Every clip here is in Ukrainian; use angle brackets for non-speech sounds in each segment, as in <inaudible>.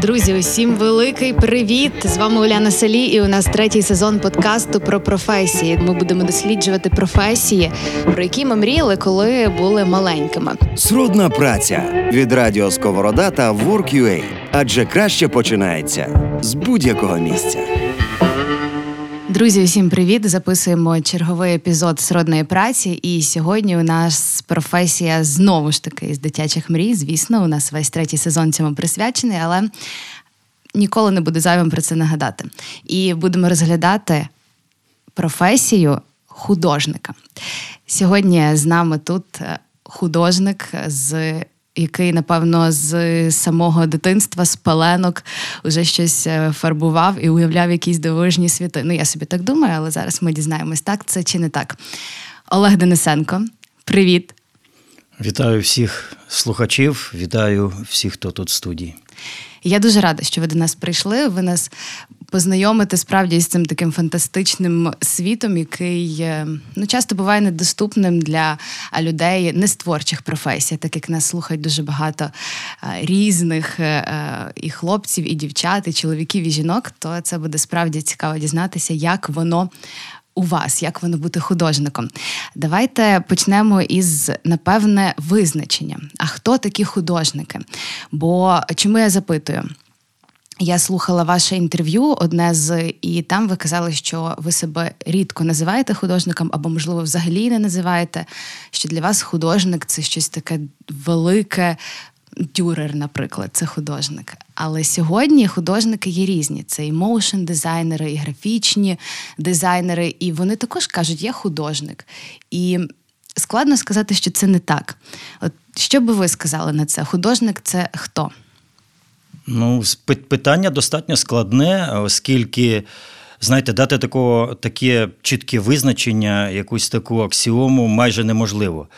Друзі, усім великий привіт! З вами Уляна Салі, і у нас третій сезон подкасту про професії. Ми будемо досліджувати професії, про які ми мріяли, коли були маленькими. Срудна праця від радіо Сковорода та Work.ua. Адже краще починається з будь-якого місця. Друзі, усім привіт! Записуємо черговий епізод сродної праці. І сьогодні у нас професія знову ж таки з дитячих мрій. Звісно, у нас весь третій сезон цьому присвячений, але ніколи не буду зайвим про це нагадати. І будемо розглядати професію художника. Сьогодні з нами тут е, художник з який, напевно, з самого дитинства, з пеленок, вже щось е, фарбував і уявляв якісь дивовижні світи. Ну, я собі так думаю, але зараз ми дізнаємось, так це чи не так. Олег Денисенко, привіт. Вітаю всіх слухачів, вітаю всіх, хто тут в студії. Я дуже рада, що ви до нас прийшли. Ви нас познайомите справді з цим таким фантастичним світом, який е, ну часто буває недоступним для людей не з творчих професій, так як нас слухають дуже багато різних е, і хлопців, і дівчат, і чоловіків, і жінок. То це буде справді цікаво дізнатися, як воно у вас, як воно бути художником. Давайте почнемо із напевне визначення. А хто такі художники? Бо чому я запитую? Я слухала ваше інтерв'ю одне з, і там ви казали, що ви себе рідко називаєте художником, або, можливо, взагалі не називаєте. Що для вас художник це щось таке велике, Дюрер, наприклад, це художник. Але сьогодні художники є різні. Це і моушен дизайнери, і графічні дизайнери, і вони також кажуть, я художник. І складно сказати, що це не так. От Що би ви сказали на це? Художник це хто? Ну, питання достатньо складне, оскільки. Знаєте, дати такого, таке чітке визначення, якусь таку аксіому майже неможливо.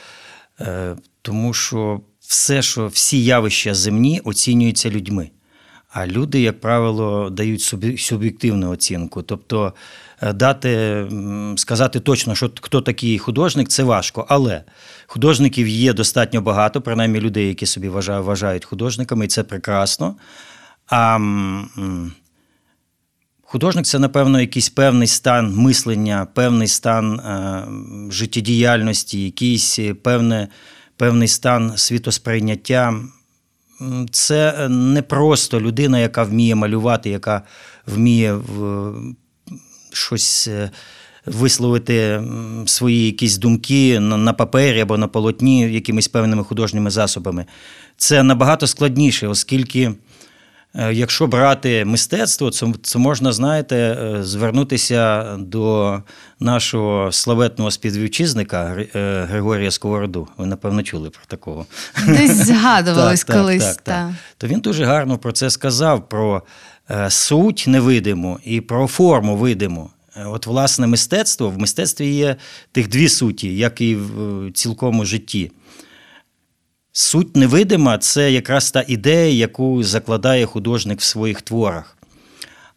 Е, Тому що все, що всі явища земні оцінюються людьми. А люди, як правило, дають суб'єктивну оцінку. Тобто е, дати, сказати точно, що хто такий художник, це важко. Але художників є достатньо багато, принаймні людей, які собі вважають художниками, і це прекрасно. А художник це, напевно, якийсь певний стан мислення, певний стан е, життєдіяльності, якийсь певне певний стан світосприйняття. Це не просто людина, яка вміє малювати, яка вміє щось е, висловити свої якісь думки на папері або на полотні якимись певними художніми засобами. Це набагато складніше, оскільки Е, якщо брати мистецтво, це, це можна, знаєте, е, звернутися до нашого славетного співвітчизника е, Григорія Сковороду. Ви, напевно, чули про такого. Десь <laughs> згадувались так, колись. Так, так, так. То він дуже гарно про це сказав: про суть невидиму і про форму видиму. От, власне, мистецтво в мистецтві є тих дві суті, як і в цілкому житті. Суть невидима це якраз та ідея, яку закладає художник в своїх творах.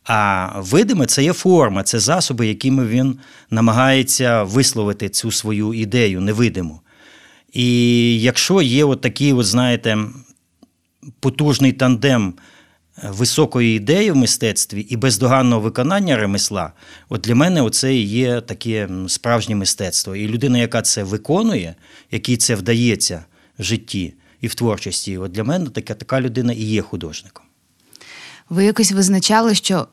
А видиме це є форма, це засоби, якими він намагається висловити цю свою ідею невидиму. І якщо є от такий, от, знаєте, потужний тандем високої ідеї в мистецтві і бездоганного виконання ремесла, от для мене це і є таке справжнє мистецтво. І людина, яка це виконує, якій це вдається житті і в творчості. От для мене така, така людина і є художником. Ви якось визначали, що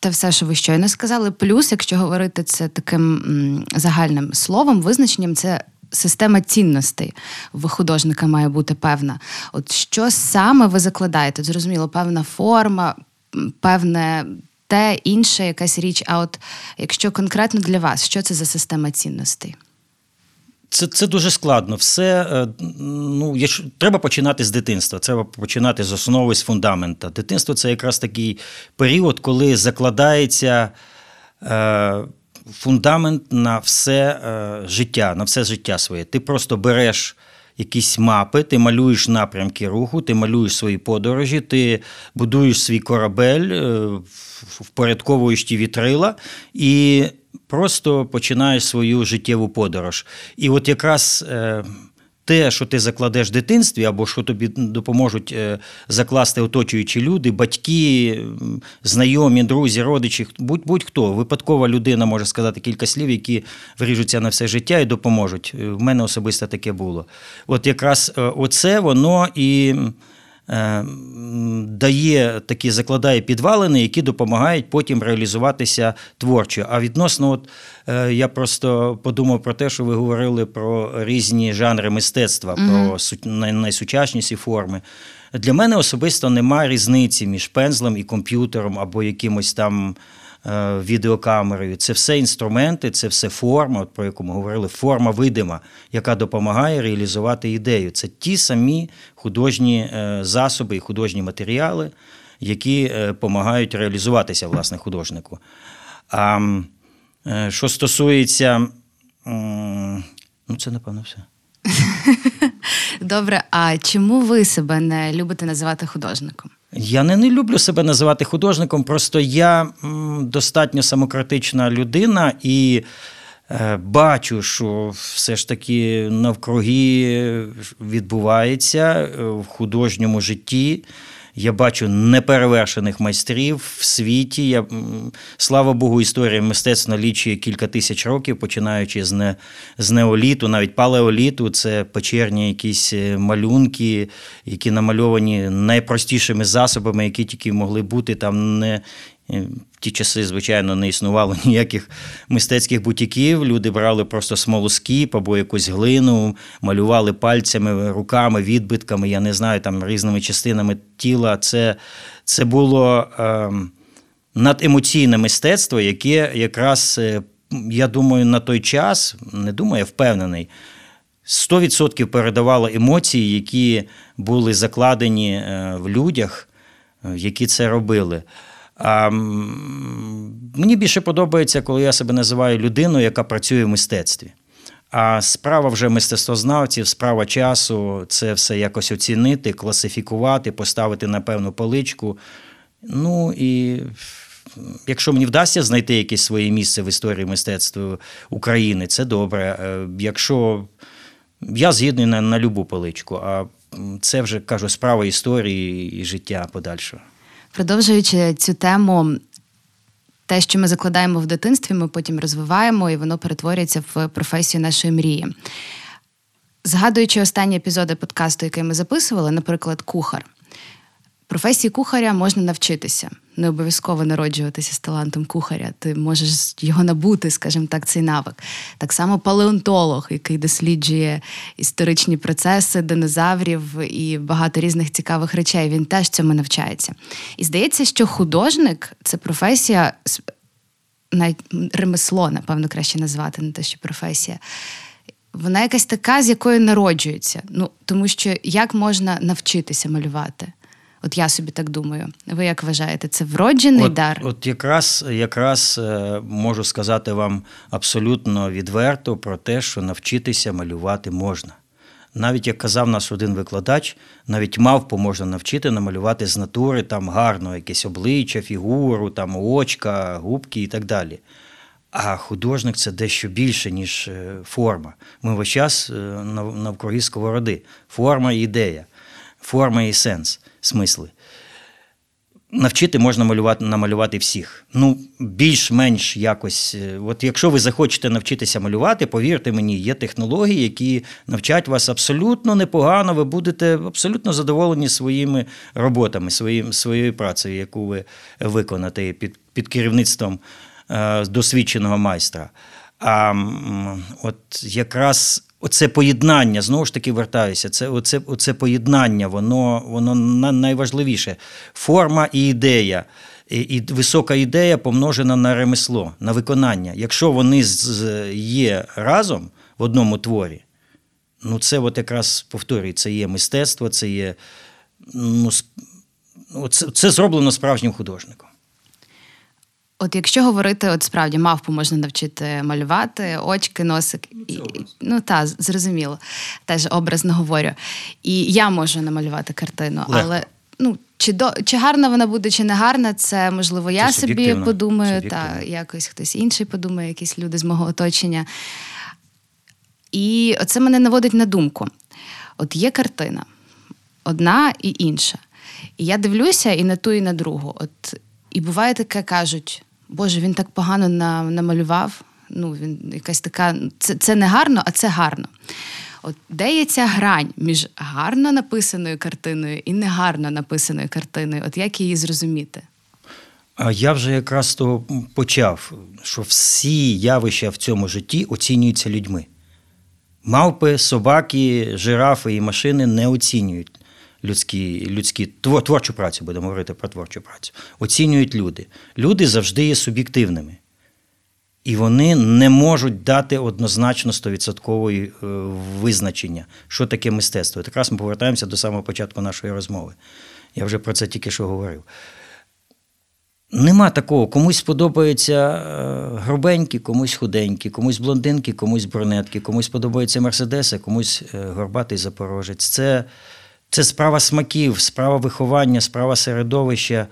те все, що ви щойно сказали, плюс, якщо говорити це таким загальним словом, визначенням, це. Система цінностей в художника має бути певна. От що саме ви закладаєте? Зрозуміло, певна форма, певне те, інше, якась річ. А от якщо конкретно для вас, що це за система цінностей? Це це дуже складно. Все е, ну, якщо, треба починати з дитинства. Треба починати з основи, з фундамента. Дитинство це якраз такий період, коли закладається е, фундамент на все е, життя, на все життя своє. Ти просто береш якісь мапи, ти малюєш напрямки руху, ти малюєш свої подорожі, ти будуєш свій корабель, е, впорядковуєш ті вітрила. і просто починаєш свою життєву подорож. І от якраз е, те, що ти закладеш в дитинстві, або що тобі допоможуть е, закласти оточуючі люди, батьки, знайомі, друзі, родичі, будь-хто. Випадкова людина може сказати кілька слів, які вріжуться на все життя і допоможуть. В мене особисто таке було. От якраз оце воно і. Е, дає такі закладає підвалини, які допомагають потім реалізуватися творчо. А відносно, от е, я просто подумав про те, що ви говорили про різні жанри мистецтва, mm-hmm. про найсучасніші форми. Для мене особисто нема різниці між пензлем і комп'ютером або якимось там. Е, відеокамерою. Це все інструменти, це все форма, про яку ми говорили, форма видима, яка допомагає реалізувати ідею. Це ті самі художні е, засоби і художні матеріали, які допомагають е, реалізуватися власне художнику. А що стосується, ну це напевно все. <laughs> Добре, а чому ви себе не любите називати художником? Я не, не люблю себе називати художником, просто я м, достатньо самокритична людина і е, бачу, що все ж таки навкруги відбувається в художньому житті. Я бачу неперевершених майстрів в світі. Я, Слава Богу, історія мистецтва налічує кілька тисяч років, починаючи з не, з неоліту, навіть палеоліту. Це печерні якісь е, малюнки, які намальовані найпростішими засобами, які тільки могли бути там не в ті часи, звичайно, не існувало <laughs> ніяких мистецьких бутіків. Люди брали просто смолоскіп або якусь глину, малювали пальцями, руками, відбитками, я не знаю, там різними частинами тіла. Це це було е, надемоційне мистецтво, яке якраз, е, я думаю, на той час, не думаю, я впевнений. 100% передавало емоції, які були закладені е, в людях, е, які це робили. А, Мені більше подобається, коли я себе називаю людиною, яка працює в мистецтві. А справа вже мистецтвознавців, справа часу це все якось оцінити, класифікувати, поставити на певну поличку. Ну і якщо мені вдасться знайти якесь своє місце в історії мистецтва України, це добре. Е, якщо я згідний на, на любу поличку, а це вже кажу справа історії і життя подальшого. Продовжуючи цю тему, те, що ми закладаємо в дитинстві, ми потім розвиваємо і воно перетворюється в професію нашої мрії. Згадуючи останні епізоди подкасту, який ми записували, наприклад, кухар. Професії кухаря можна навчитися, не обов'язково народжуватися з талантом кухаря. Ти можеш його набути, скажімо так, цей навик. Так само палеонтолог, який досліджує історичні процеси динозаврів і багато різних цікавих речей. Він теж цьому навчається. І здається, що художник це професія, навіть ремесло, напевно, краще назвати, не те, що професія. Вона якась така, з якою народжується. Ну, Тому що як можна навчитися малювати? От я собі так думаю. Ви як вважаєте, це вроджений от, дар? От якраз якраз е, можу сказати вам абсолютно відверто про те, що навчитися малювати можна. Навіть як казав нас один викладач, навіть мавпу можна навчити намалювати з натури там гарно, якесь обличчя, фігуру, там очка, губки і так далі. А художник це дещо більше, ніж е, форма. Ми весь час е, навкруги сковороди. Форма і ідея, форма і сенс смисли. Навчити можна малювати, намалювати всіх. Ну, більш-менш якось. Е, от якщо ви захочете навчитися малювати, повірте мені, є технології, які навчать вас абсолютно непогано, ви будете абсолютно задоволені своїми роботами, своїм, своєю працею, яку ви виконаєте під під керівництвом е, досвідченого майстра. А от якраз Оце поєднання, знову ж таки вертаюся. Це оце, оце поєднання, воно воно найважливіше. Форма і ідея. І, і висока ідея помножена на ремесло, на виконання. Якщо вони з, є разом в одному творі, ну це от якраз повторюю, це є мистецтво, це є. ну, Це, це зроблено справжнім художником. От якщо говорити, от справді мавпу можна навчити малювати, очки, носик. І, ну так, зрозуміло, теж образно говорю. І я можу намалювати картину, Легко. але ну, чи до чи гарна вона буде, чи не гарна, це можливо я це собі подумаю, та якось хтось інший подумає, якісь люди з мого оточення. І оце мене наводить на думку. От є картина, одна і інша. І я дивлюся і на ту, і на другу. От, І буває таке, кажуть, Боже, він так погано намалював. Ну, він якась така, Це це не гарно, а це гарно. От Де є ця грань між гарно написаною картиною і негарно написаною картиною? От як її зрозуміти? Я вже якраз то почав, що всі явища в цьому житті оцінюються людьми. Мавпи, собаки, жирафи і машини не оцінюють людські, людські творчу працю, будемо говорити про творчу працю. Оцінюють люди. Люди завжди є суб'єктивними. І вони не можуть дати однозначно 100% е, визначення, що таке мистецтво. І якраз ми повертаємося до самого початку нашої розмови. Я вже про це тільки що говорив. Нема такого. Комусь подобаються е, грубенькі, комусь худенькі, комусь блондинки, комусь брюнетки, комусь подобаються мерседеси, комусь е, горбатий запорожець. Це, Це справа смаків, справа виховання, справа середовища.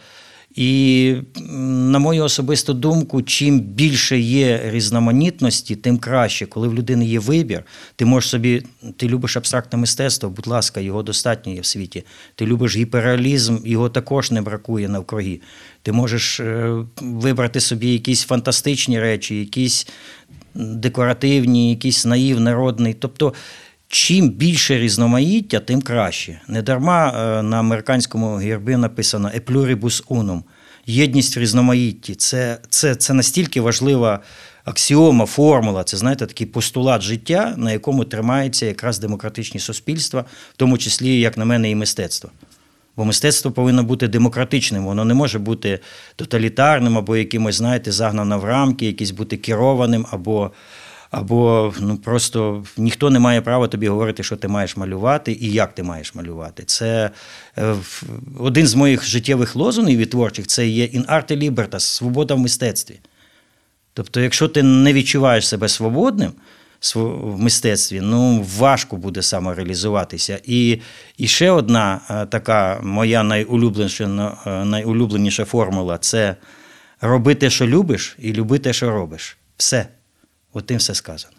І, на мою особисту думку, чим більше є різноманітності, тим краще. Коли в людини є вибір, ти можеш собі, ти любиш абстрактне мистецтво, будь ласка, його достатньо є в світі. Ти любиш гіперреалізм, його також не бракує навкруги. Ти можеш е, вибрати собі якісь фантастичні речі, якісь декоративні, якісь наїв, народний. Тобто Чим більше різноманіття, тим краще. Недарма е, на американському гербі написано «E pluribus unum» – єдність в різноманітті. Це, це, Це настільки важлива аксіома, формула, це знаєте, такий постулат життя, на якому тримається якраз демократичні суспільства, в тому числі, як на мене, і мистецтво. Бо мистецтво повинно бути демократичним, воно не може бути тоталітарним або якимось, знаєте, загнано в рамки, якийсь бути керованим або або ну просто ніхто не має права тобі говорити, що ти маєш малювати і як ти маєш малювати. Це е, один з моїх життєвих лозунгів і творчих це є in arte libertas, свобода в мистецтві. Тобто, якщо ти не відчуваєш себе свободним в мистецтві, ну важко буде самореалізуватися. І і ще одна е, така моя найулюбленіша, е, найулюбленіша формула це робити, що любиш, і любити, що робиш. Все. От тим все сказано.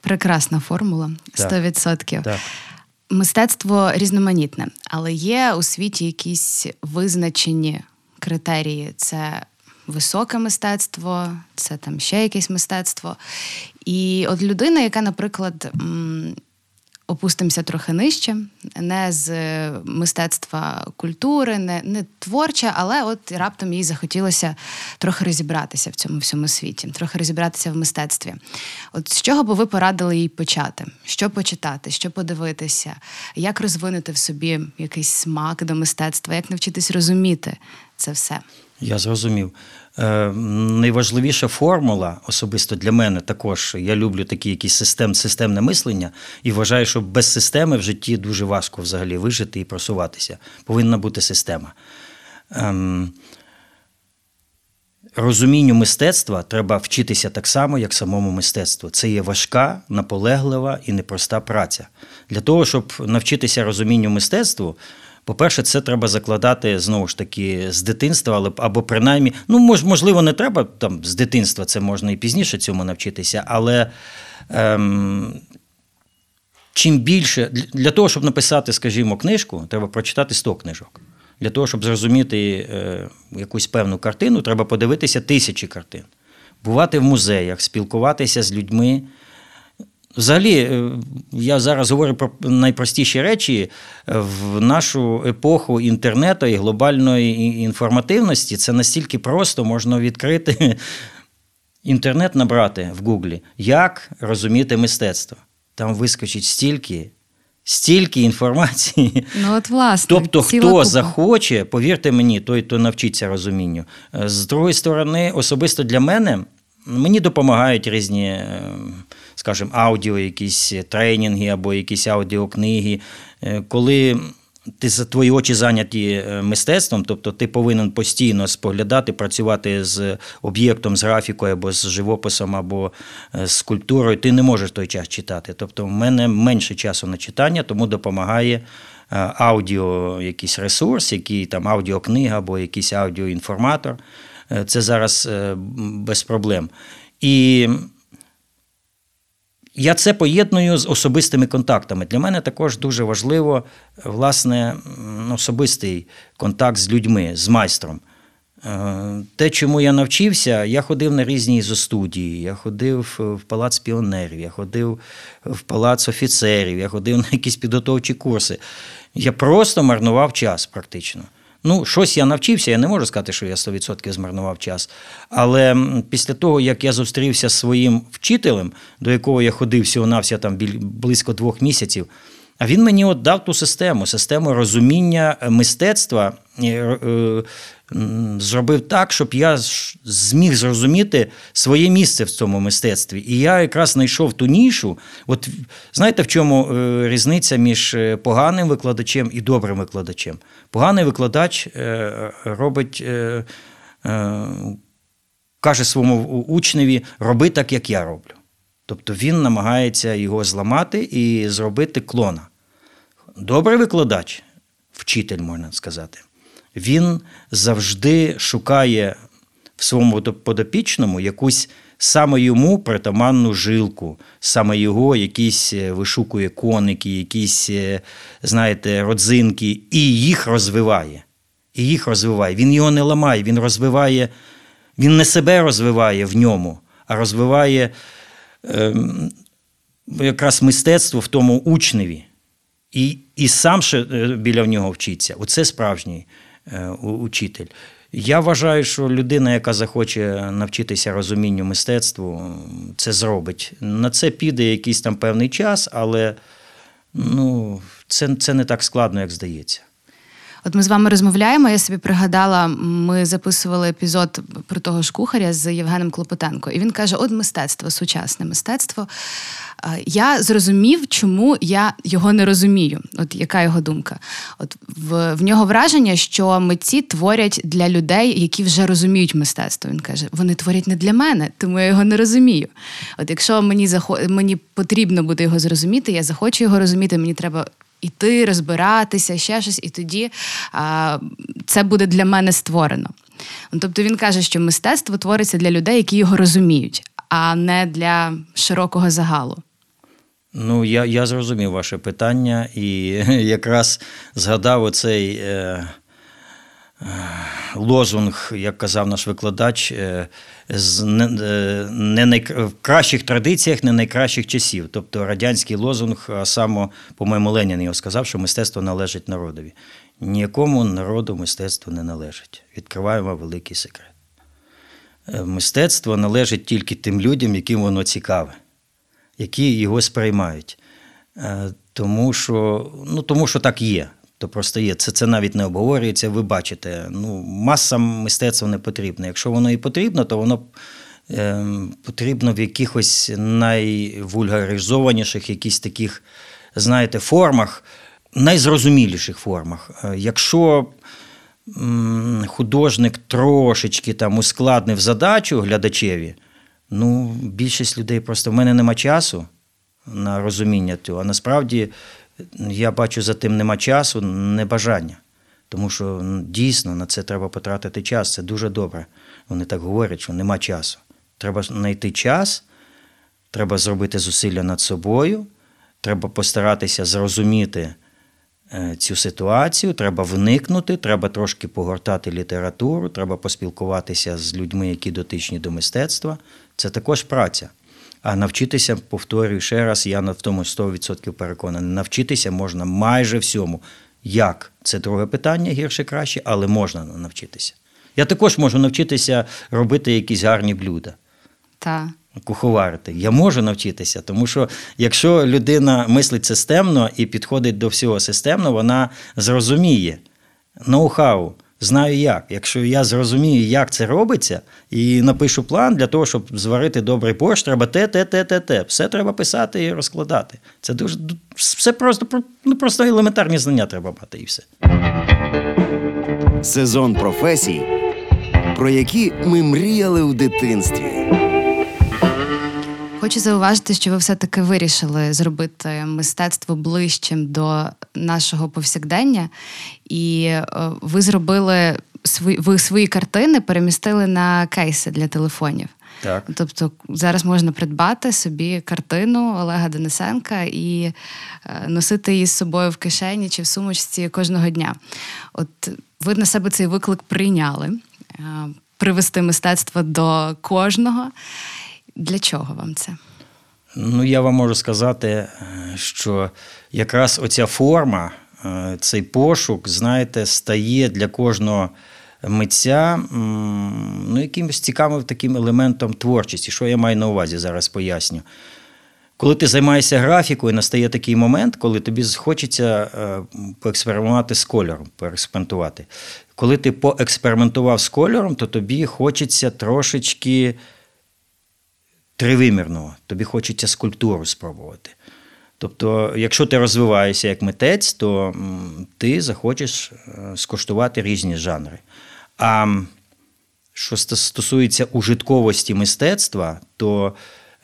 Прекрасна формула. 100%. Так. так. Мистецтво різноманітне, але є у світі якісь визначені критерії. Це високе мистецтво, це там ще якесь мистецтво. І от людина, яка, наприклад, опустимося трохи нижче, не з мистецтва культури, не не творче, але от раптом їй захотілося трохи розібратися в цьому всьому світі, трохи розібратися в мистецтві. От з чого би ви порадили їй почати? Що почитати, що подивитися, як розвинути в собі якийсь смак до мистецтва, як навчитись розуміти це все? Я зрозумів. Е, найважливіша формула, особисто для мене також, я люблю такі якісь систем, системне мислення і вважаю, що без системи в житті дуже важко взагалі вижити і просуватися. Повинна бути система. Ем, Розумінню мистецтва треба вчитися так само, як самому мистецтву. Це є важка, наполеглива і непроста праця. Для того, щоб навчитися розумінню мистецтву, по-перше, це треба закладати знову ж таки з дитинства, але або принаймні, ну мож, можливо, не треба там з дитинства, це можна і пізніше цьому навчитися, але ем, чим більше для того, щоб написати, скажімо, книжку, треба прочитати 100 книжок. Для того, щоб зрозуміти е, якусь певну картину, треба подивитися тисячі картин, бувати в музеях, спілкуватися з людьми. Взагалі, е, я зараз говорю про найпростіші речі в нашу епоху інтернету і глобальної інформативності. Це настільки просто можна відкрити <laughs> інтернет, набрати в Гуглі, як розуміти мистецтво. Там вискочить стільки. Стільки інформації. Ну, от власне. Тобто, хто купа. захоче, повірте мені, той, хто навчиться розумінню. Е, з другої сторони, особисто для мене, мені допомагають різні е, скажімо, аудіо, якісь тренінги або якісь аудіокниги. Е, коли ти твої очі зайняті е, мистецтвом, тобто ти повинен постійно споглядати, працювати з об'єктом, з графікою або з живописом, або е, з культурою, ти не можеш той час читати. Тобто, в мене менше часу на читання, тому допомагає аудіо, якийсь ресурс, який там аудіокнига або якийсь аудіоінформатор. Це зараз без проблем. І я це поєдную з особистими контактами. Для мене також дуже важливо власне особистий контакт з людьми, з майстром. Е, те, чому я навчився, я ходив на різні ізостудії, я ходив в палац піонерів, я ходив в палац офіцерів, я ходив на якісь підготовчі курси. Я просто марнував час практично. Ну, щось я навчився, я не можу сказати, що я 100% змарнував час. Але після того, як я зустрівся з своїм вчителем, до якого я ходив всього нався там близько двох місяців, а він мені от дав ту систему, систему розуміння мистецтва, е, е, зробив так, щоб я зміг зрозуміти своє місце в цьому мистецтві. І я якраз знайшов ту нішу. От знаєте, в чому е, різниця між поганим викладачем і добрим викладачем? Поганий викладач робить. Каже своєму учневі, роби так, як я роблю. Тобто він намагається його зламати і зробити клона. Добрий викладач, вчитель, можна сказати, він завжди шукає в своєму подопічному якусь саме йому притаманну жилку, саме його якісь е, вишукує коники, якісь, е, знаєте, родзинки, і їх розвиває. І їх розвиває. Він його не ламає, він розвиває, він не себе розвиває в ньому, а розвиває ем, якраз мистецтво в тому учневі. І і сам ще е, біля нього вчиться. Оце справжній е, учитель. Я вважаю, що людина, яка захоче навчитися розумінню мистецтву, це зробить. На це піде якийсь там певний час, але ну, це, це не так складно, як здається. От ми з вами розмовляємо. Я собі пригадала, ми записували епізод про того ж кухаря з Євгеном Клопотенко, і він каже: От мистецтво, сучасне мистецтво. Я зрозумів, чому я його не розумію. От яка його думка? От в, в нього враження, що митці творять для людей, які вже розуміють мистецтво. Він каже: вони творять не для мене, тому я його не розумію. От якщо мені захо... мені потрібно буде його зрозуміти, я захочу його розуміти, мені треба іти, розбиратися, ще щось, і тоді а, це буде для мене створено. Тобто він каже, що мистецтво твориться для людей, які його розуміють, а не для широкого загалу. Ну, я я зрозумів ваше питання і <laughs> якраз згадав оцей е, е, лозунг, як казав наш викладач, е, з не, е, не най, в кращих традиціях, не найкращих часів. Тобто радянський лозунг, а саме, по-моєму, Ленін його сказав, що мистецтво належить народові. Ніякому народу мистецтво не належить. Відкриваємо великий секрет. Е, мистецтво належить тільки тим людям, яким воно цікаве, які його сприймають. Е, тому що ну, тому що так є. То просто є. Це це навіть не обговорюється. Ви бачите, ну, маса мистецтва не потрібна. Якщо воно і потрібно, то воно е, потрібно в якихось найвульгаризованіших, якісь таких, знаєте, формах, найзрозуміліших формах. Е, якщо художник трошечки там ускладнив задачу глядачеві, ну, більшість людей просто в мене нема часу на розуміння цього. А насправді я бачу за тим нема часу, не бажання. Тому що ну, дійсно на це треба потратити час. Це дуже добре. Вони так говорять, що нема часу. Треба знайти час, треба зробити зусилля над собою, треба постаратися зрозуміти е, цю ситуацію, треба вникнути, треба трошки погортати літературу, треба поспілкуватися з людьми, які дотичні до мистецтва. Це також праця. А навчитися, повторюю ще раз, я в тому 100% переконаний. Навчитися можна майже всьому. Як? Це друге питання, гірше краще, але можна навчитися. Я також можу навчитися робити якісь гарні блюда. Так. Куховарити. Я можу навчитися, тому що якщо людина мислить системно і підходить до всього системно, вона зрозуміє ноу-хау знаю як. Якщо я зрозумію, як це робиться, і напишу план для того, щоб зварити добрий борщ, треба те, те, те, те, те. Все треба писати і розкладати. Це дуже все просто ну, просто елементарні знання треба мати і все. Сезон професій, про які ми мріяли у дитинстві. Хочу зауважити, що ви все-таки вирішили зробити мистецтво ближчим до нашого повсякдення, і е, ви зробили свої ви свої картини перемістили на кейси для телефонів. Так. Тобто зараз можна придбати собі картину Олега Денисенка і е, носити її з собою в кишені чи в сумочці кожного дня. От ви на себе цей виклик прийняли е, привести мистецтво до кожного. Для чого вам це? Ну, я вам можу сказати, е, що якраз оця форма, е, цей пошук, знаєте, стає для кожного митця ну, якимось цікавим таким елементом творчості. Що я маю на увазі, зараз поясню. Коли ти займаєшся графікою, настає такий момент, коли тобі хочеться е, поекспериментувати з кольором, поекспериментувати. Коли ти поекспериментував з кольором, то тобі хочеться трошечки тривимірного, тобі хочеться скульптуру спробувати. Тобто, якщо ти розвиваєшся як митець, то ти захочеш е, скуштувати різні жанри. А що стосується ужитковості мистецтва, то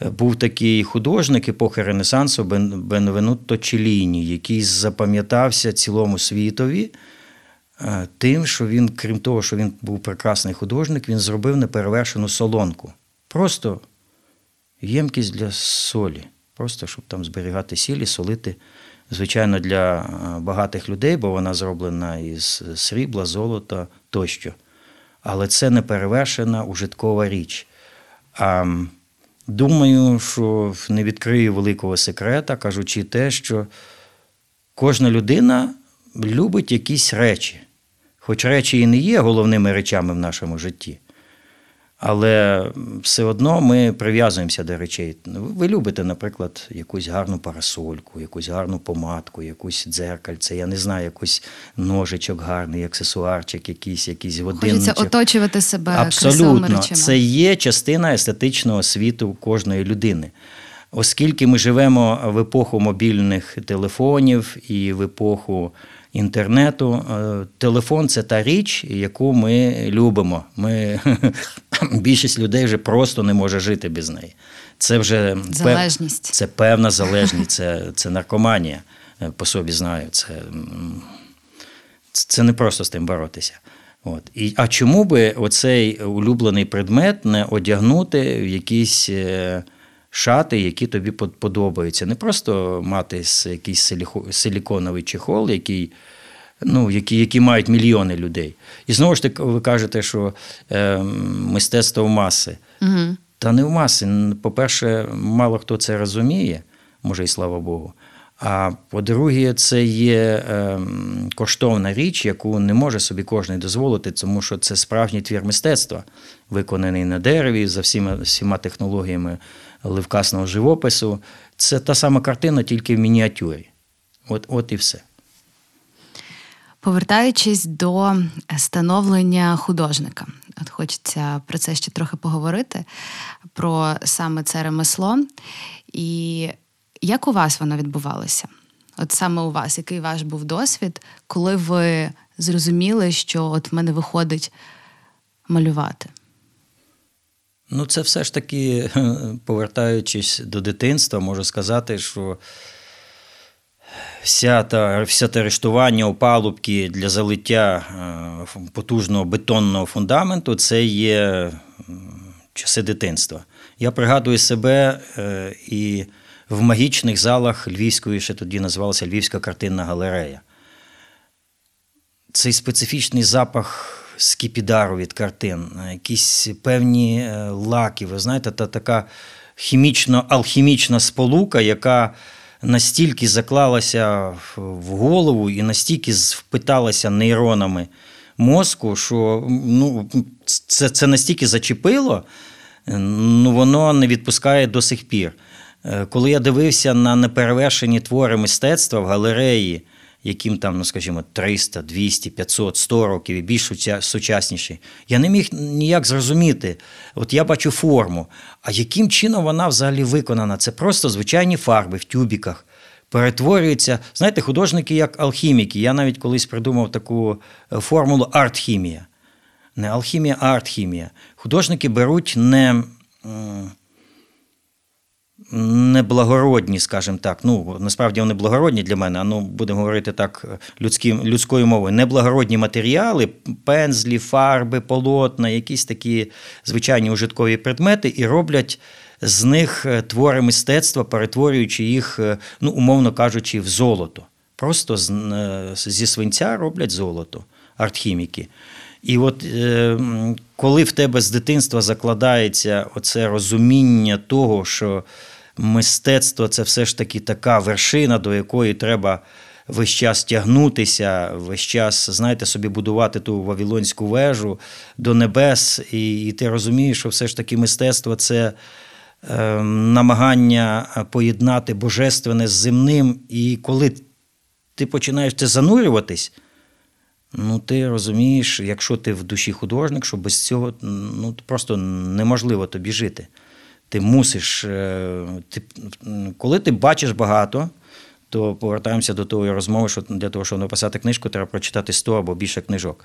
е, був такий художник епохи Ренесансу Бенвенутто Челіні, який запам'ятався цілому світові е, тим, що він, крім того, що він був прекрасний художник, він зробив неперевершену солонку. Просто ємкість для солі, просто щоб там зберігати сілі, солити. Звичайно, для е, багатих людей, бо вона зроблена із срібла, золота тощо. Але це не перевершена ужиткова річ. А думаю, що не відкрию великого секрета, кажучи те, що кожна людина любить якісь речі, хоч речі і не є головними речами в нашому житті. Але все одно ми прив'язуємося до речей. Ви любите, наприклад, якусь гарну парасольку, якусь гарну помадку, якусь дзеркальце, я не знаю, якийсь ножичок гарний, аксесуарчик, якийсь, якийсь годинничок. Хочеться оточувати себе Абсолютно, речами. це є частина естетичного світу кожної людини. Оскільки ми живемо в епоху мобільних телефонів і в епоху інтернету. Е, телефон це та річ, яку ми любимо. Ми, <laughs> Більшість людей вже просто не може жити без неї. Це вже залежність. Це певна залежність, це це наркоманія. Е, по собі знаю. Це це не просто з тим боротися. От. І, А чому би оцей улюблений предмет не одягнути в якісь. Е, шати, які тобі подобаються. Не просто мати якийсь силіконовий чехол, який. Ну, які які мають мільйони людей. І знову ж таки, ви кажете, що е, мистецтво в маси. Угу. Та не в маси. По-перше, мало хто це розуміє, може, і слава Богу. А по-друге, це є е, коштовна річ, яку не може собі кожен дозволити, тому що це справжній твір мистецтва, виконаний на дереві за всіма всіма технологіями ливкасного живопису. Це та сама картина, тільки в мініатюрі. От, От і все. Повертаючись до становлення художника, от хочеться про це ще трохи поговорити, про саме це ремесло. І як у вас воно відбувалося? От саме у вас, який ваш був досвід, коли ви зрозуміли, що от в мене виходить малювати? Ну, це все ж таки, повертаючись до дитинства, можу сказати, що вся та, вся те рештування опалубки для залиття е, потужного бетонного фундаменту це є часи дитинства. Я пригадую себе е, і в магічних залах Львівської, ще тоді називалася Львівська картинна галерея. Цей специфічний запах скіпідару від картин, якісь певні е, лаки. Ви знаєте, та така хімічно-алхімічна сполука, яка настільки заклалася в голову і настільки впиталася нейронами мозку, що ну, це це настільки зачепило, ну, воно не відпускає до сих пір. Е, коли я дивився на неперевершені твори мистецтва в галереї, яким там, ну скажімо, 300, 200, 500, 100 років і більш сучасніші, я не міг ніяк зрозуміти. От я бачу форму. А яким чином вона взагалі виконана? Це просто звичайні фарби в тюбіках. Перетворюються, знаєте, художники як алхіміки. Я навіть колись придумав таку е, формулу арт-хімія. Не алхімія, а арт-хімія. Художники беруть не неблагородні, скажімо так. Ну, насправді вони благородні для мене, а ну будемо говорити так людським, людською мовою. Неблагородні матеріали, пензлі, фарби, полотна, якісь такі звичайні ужиткові предмети, і роблять з них е, твори мистецтва, перетворюючи їх, е, ну, умовно кажучи, в золото. Просто з, е, зі свинця роблять золото, артхіміки. І от е, коли в тебе з дитинства закладається оце розуміння того, що мистецтво це все ж таки така вершина, до якої треба весь час тягнутися, весь час, знаєте, собі будувати ту вавилонську вежу до небес, і, і ти розумієш, що все ж таки мистецтво це. е, Намагання поєднати божественне з земним, і коли ти починаєш це занурюватись, Ну, ти розумієш, якщо ти в душі художник, що без цього ну, просто неможливо тобі жити. Ти мусиш. е, Ти, коли ти бачиш багато, то повертаємося до тої розмови, що для того, щоб написати книжку, треба прочитати 100 або більше книжок.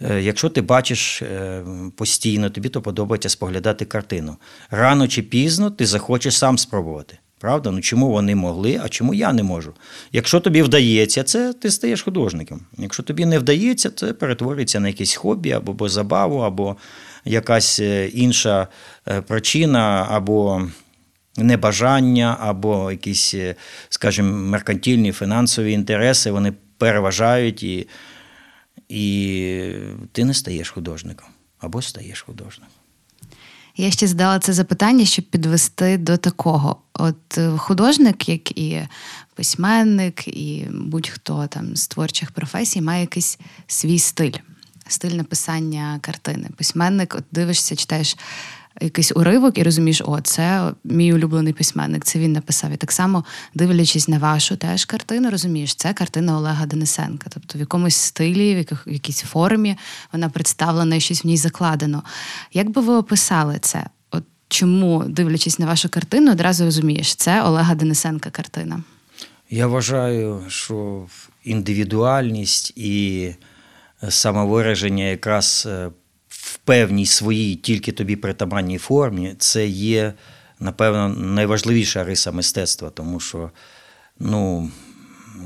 Е, Якщо ти бачиш е, постійно, тобі то подобається споглядати картину. Рано чи пізно ти захочеш сам спробувати. Правда? Ну чому вони могли, а чому я не можу? Якщо тобі вдається, це ти стаєш художником. Якщо тобі не вдається, це перетворюється на якесь хобі або, або забаву, або якась е, інша е, причина, або небажання, або якісь, е, скажімо, меркантильні фінансові інтереси, вони переважають, і, і ти не стаєш художником, або стаєш художником. Я ще задала це запитання, щоб підвести до такого: от е, художник, як і письменник, і будь-хто там з творчих професій, має якийсь свій стиль, стиль написання картини. Письменник, от дивишся, читаєш якийсь уривок і розумієш, о, це мій улюблений письменник, це він написав. І так само, дивлячись на вашу теж картину, розумієш, це картина Олега Денисенка. Тобто в якомусь стилі, в, яких, якійсь формі вона представлена і щось в ній закладено. Як би ви описали це? От чому, дивлячись на вашу картину, одразу розумієш, це Олега Денисенка картина? Я вважаю, що індивідуальність і самовираження якраз е, в певній своїй тільки тобі притаманній формі, це є, напевно, найважливіша риса мистецтва, тому що ну,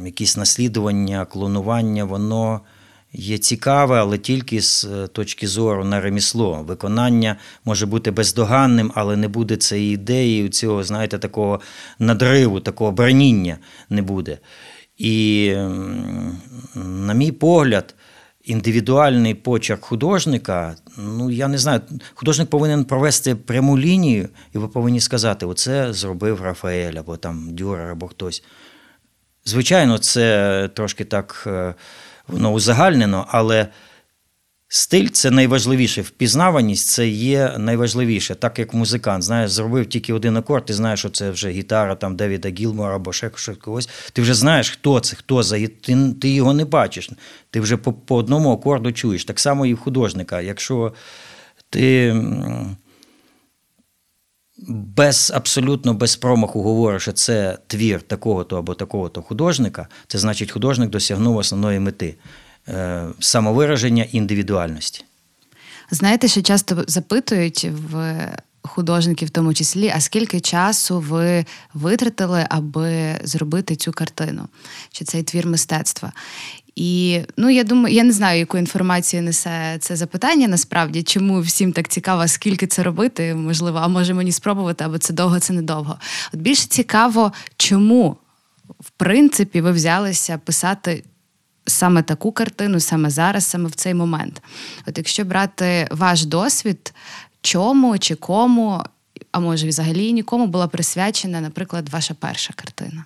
якісь наслідування, клонування, воно є цікаве, але тільки з е, точки зору на ремісло. Виконання може бути бездоганним, але не буде цієї ідеї, цього, знаєте, такого надриву, такого браніння не буде. І, на мій погляд, індивідуальний почерк художника, ну я не знаю, художник повинен провести пряму лінію, і ви повинні сказати: оце зробив Рафаель, або там Дюрер, або хтось. Звичайно, це трошки так е, воно узагальнено, але стиль це найважливіше. Впізнаваність це є найважливіше. Так як музикант, знаєш, зробив тільки один акорд, ти знаєш, що це вже гітара там Девіда Гілмора або ще когось. Ти вже знаєш, хто це, хто за ти, ти його не бачиш. Ти вже по, по одному акорду чуєш. Так само і в художника. Якщо ти. без абсолютно без промаху говориш, що це твір такого-то або такого-то художника, це значить, художник досягнув основної мети самовираження індивідуальності. Знаєте, що часто запитують в художників, в тому числі, а скільки часу ви витратили, аби зробити цю картину, чи цей твір мистецтва? І ну я думаю, я не знаю, яку інформацію несе це запитання. Насправді, чому всім так цікаво, скільки це робити, можливо, а може мені спробувати, або це довго, це недовго. От більше цікаво, чому в принципі ви взялися писати саме таку картину, саме зараз, саме в цей момент. От якщо брати ваш досвід, чому чи кому, а може взагалі нікому була присвячена, наприклад, ваша перша картина?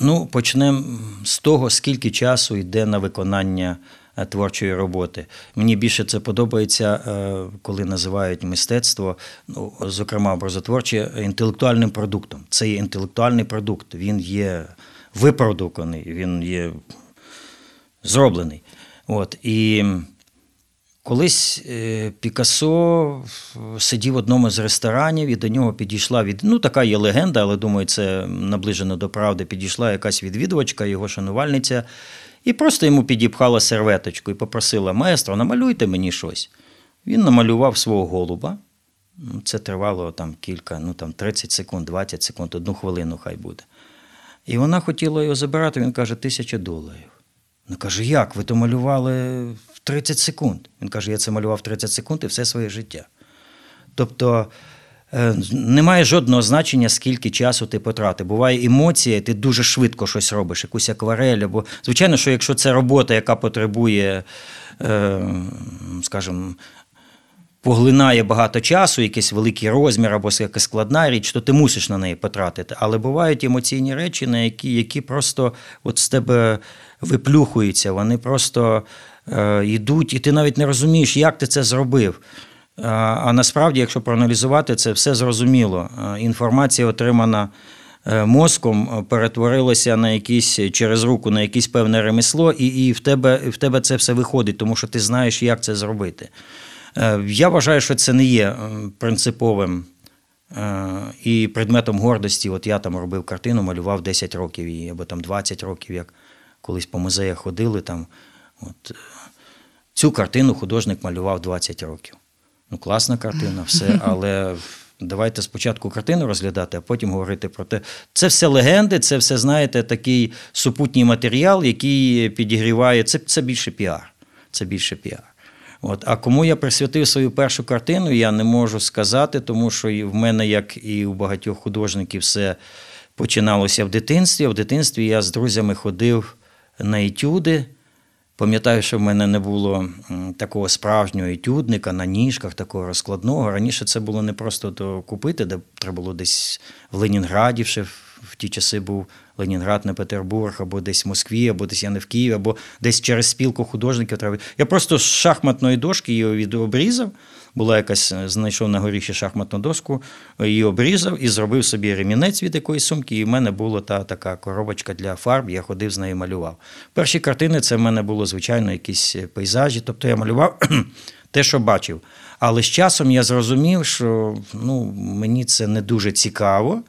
Ну, почнемо з того, скільки часу йде на виконання е, творчої роботи. Мені більше це подобається, е, коли називають мистецтво, ну, зокрема, образотворче, інтелектуальним продуктом. Це є інтелектуальний продукт, він є випродукований, він є зроблений. От. І колись е, Пікассо сидів в одному з ресторанів, і до нього підійшла від. Ну, така є легенда, але думаю, це наближено до правди. Підійшла якась відвідувачка, його шанувальниця, і просто йому підіпхала серветочку і попросила: маестро, намалюйте мені щось. Він намалював свого голуба. Ну, Це тривало там кілька, ну там 30 секунд, 20 секунд, одну хвилину хай буде. І вона хотіла його забирати, він каже, тисяча доларів. Вона каже, як? Ви то малювали в 30 секунд. Він каже, я це малював 30 секунд і все своє життя. Тобто е, немає жодного значення, скільки часу ти потратив. Буває емоція, ти дуже швидко щось робиш, якусь акварель. Або... Звичайно, що якщо це робота, яка потребує, е, скажімо, поглинає багато часу, якийсь великий розмір або якась складна річ, то ти мусиш на неї потратити. Але бувають емоційні речі, на які які просто от з тебе виплюхуються, вони просто е, йдуть, і ти навіть не розумієш, як ти це зробив. А, а насправді, якщо проаналізувати, це все зрозуміло. Інформація, отримана е, мозком, перетворилася на якісь через руку на якесь певне ремесло, і і в, тебе, в тебе це все виходить, тому що ти знаєш, як це зробити. Е, я вважаю, що це не є е, принциповим і предметом гордості. От я там робив картину, малював 10 років її, або там 20 років, як колись по музеях ходили. там. От. Цю картину художник малював 20 років. Ну, класна картина, все, <laughs> але давайте спочатку картину розглядати, а потім говорити про те. Це все легенди, це все, знаєте, такий супутній матеріал, який підігріває. Це це більше піар. Це більше піар. От. А кому я присвятив свою першу картину, я не можу сказати, тому що і в мене, як і у багатьох художників, все починалося в дитинстві. В дитинстві я з друзями ходив на етюди. Пам'ятаю, що в мене не було такого справжнього етюдника на ніжках, такого розкладного. Раніше це було не просто то купити, де треба було десь в Ленінграді, ще в ті часи був Ленінград, не Петербург, або десь в Москві, або десь я не в Києві, або десь через спілку художників треба. Я просто з шахматної дошки її відобрізав. Була якась, знайшов на горі шахматну доску, її обрізав і зробив собі ремінець від якоїсь сумки. І в мене була та така коробочка для фарб, я ходив з нею малював. Перші картини це в мене було, звичайно, якісь пейзажі. Тобто я малював <clears throat> те, що бачив. Але з часом я зрозумів, що ну, мені це не дуже цікаво.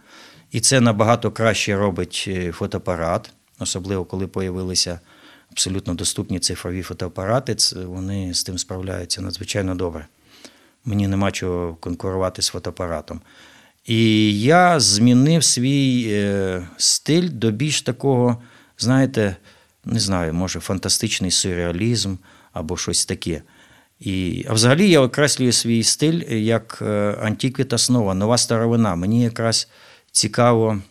І це набагато краще робить е, фотоапарат, особливо коли з'явилися абсолютно доступні цифрові фотоапарати. Вони з тим справляються надзвичайно добре. Мені нема чого конкурувати з фотоапаратом. І я змінив свій е, стиль до більш такого, знаєте, не знаю, може, фантастичний сюрреалізм або щось таке. І, А взагалі я окреслюю свій стиль як е, антиквіта нова, нова старовина. Мені якраз цікаво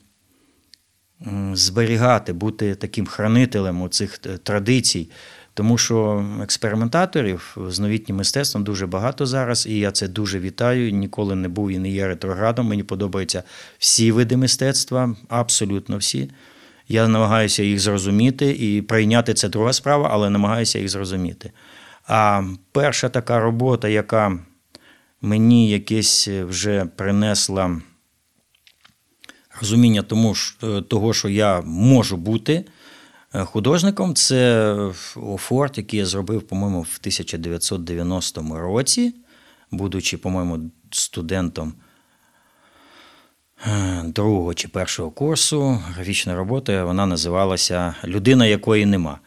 зберігати, бути таким хранителем цих традицій, тому що експериментаторів з новітнім мистецтвом дуже багато зараз, і я це дуже вітаю. Ніколи не був і не є ретроградом. Мені подобаються всі види мистецтва, абсолютно всі. Я намагаюся їх зрозуміти і прийняти це друга справа, але намагаюся їх зрозуміти. А перша така робота, яка мені якесь вже принесла розуміння тому, е, того, що я можу бути е, художником, це офорт, який я зробив, по-моєму, в 1990 році, будучи, по-моєму, студентом е, другого чи першого курсу. Графічна робота, вона називалася Людина, якої нема.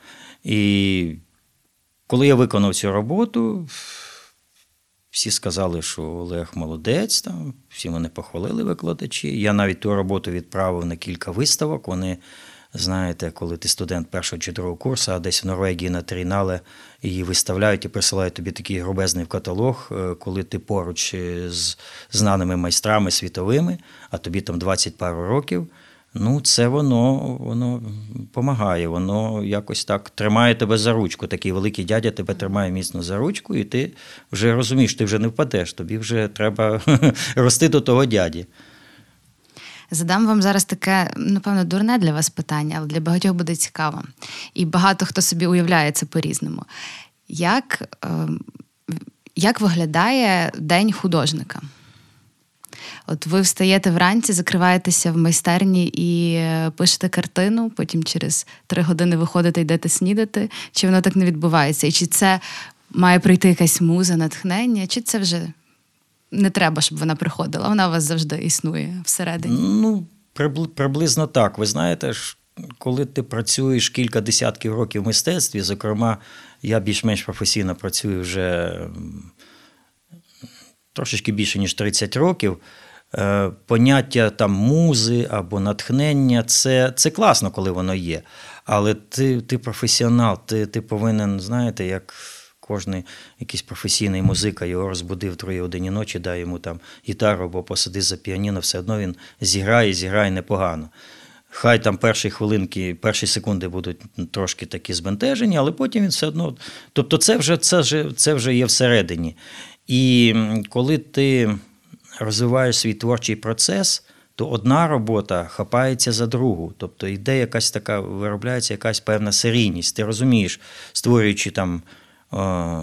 І коли я виконав цю роботу, всі сказали, що Олег молодець, там, всі мене похвалили викладачі. Я навіть ту роботу відправив на кілька виставок. Вони, знаєте, коли ти студент першого чи другого курсу, а десь в Норвегії на Трінале її виставляють і присилають тобі такий грубезний каталог, е, коли ти поруч з знаними майстрами світовими, а тобі там 20 пару років. Ну, це воно воно допомагає, воно якось так тримає тебе за ручку. Такий великий дядя тебе тримає міцно за ручку, і ти вже розумієш, ти вже не впадеш, тобі вже треба <laughs> рости до того дяді. Задам вам зараз таке, напевно, дурне для вас питання, але для багатьох буде цікаво. І багато хто собі уявляє це по-різному. Як, ем, Як виглядає день художника? От ви встаєте вранці, закриваєтеся в майстерні і е, пишете картину, потім через три години виходите, йдете снідати. Чи воно так не відбувається? І чи це має прийти якась муза, натхнення, чи це вже не треба, щоб вона приходила? Вона у вас завжди існує всередині? Ну, приблизно так. Ви знаєте, коли ти працюєш кілька десятків років в мистецтві, зокрема, я більш-менш професійно працюю вже трошечки більше, ніж 30 років. Е, поняття там музи або натхнення це це класно, коли воно є. Але ти ти професіонал, ти ти повинен, знаєте, як кожний якийсь професійний музика його розбудив в другій годині ночі, дай йому там гітару або посади за піаніно, все одно він зіграє, зіграє непогано. Хай там перші хвилинки, перші секунди будуть трошки такі збентежені, але потім він все одно. Тобто, це вже це вже, це вже є всередині. І коли ти розвиваєш свій творчий процес, то одна робота хапається за другу. Тобто йде якась така, виробляється якась певна серійність. Ти розумієш, створюючи там.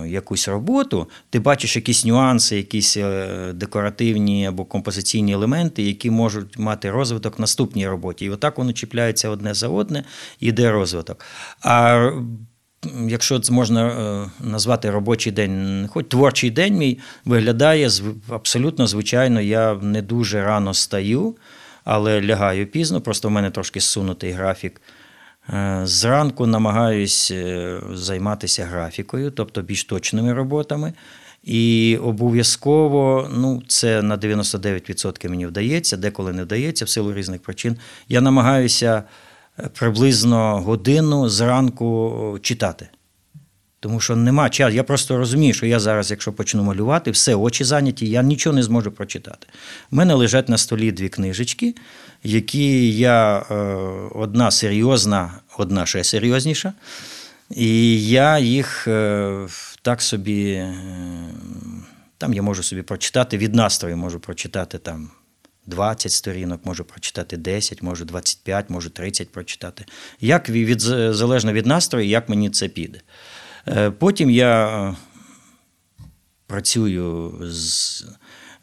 Якусь роботу, ти бачиш якісь нюанси, якісь е, декоративні або композиційні елементи, які можуть мати розвиток в наступній роботі. І отак воно чіпляється одне за одне, і йде розвиток. А якщо це можна е, назвати робочий день, хоч творчий день мій виглядає абсолютно звичайно, я не дуже рано стаю, але лягаю пізно, просто в мене трошки зсунутий графік. Е, зранку намагаюсь е, займатися графікою, тобто більш точними роботами. І обов'язково, ну, це на 99% мені вдається, деколи не вдається в силу різних причин. Я намагаюся приблизно годину зранку читати. Тому що нема часу. Я просто розумію, що я зараз, якщо почну малювати, все, очі зайняті, я нічого не зможу прочитати. У мене лежать на столі дві книжечки, які я е, одна серйозна, одна ще серйозніша. І я їх е, так собі, е, там я можу собі прочитати від настрою, можу прочитати там 20 сторінок, можу прочитати 10, можу 25, можу 30 прочитати. Як від, Залежно від настрою, як мені це піде. Е, потім я е, працюю з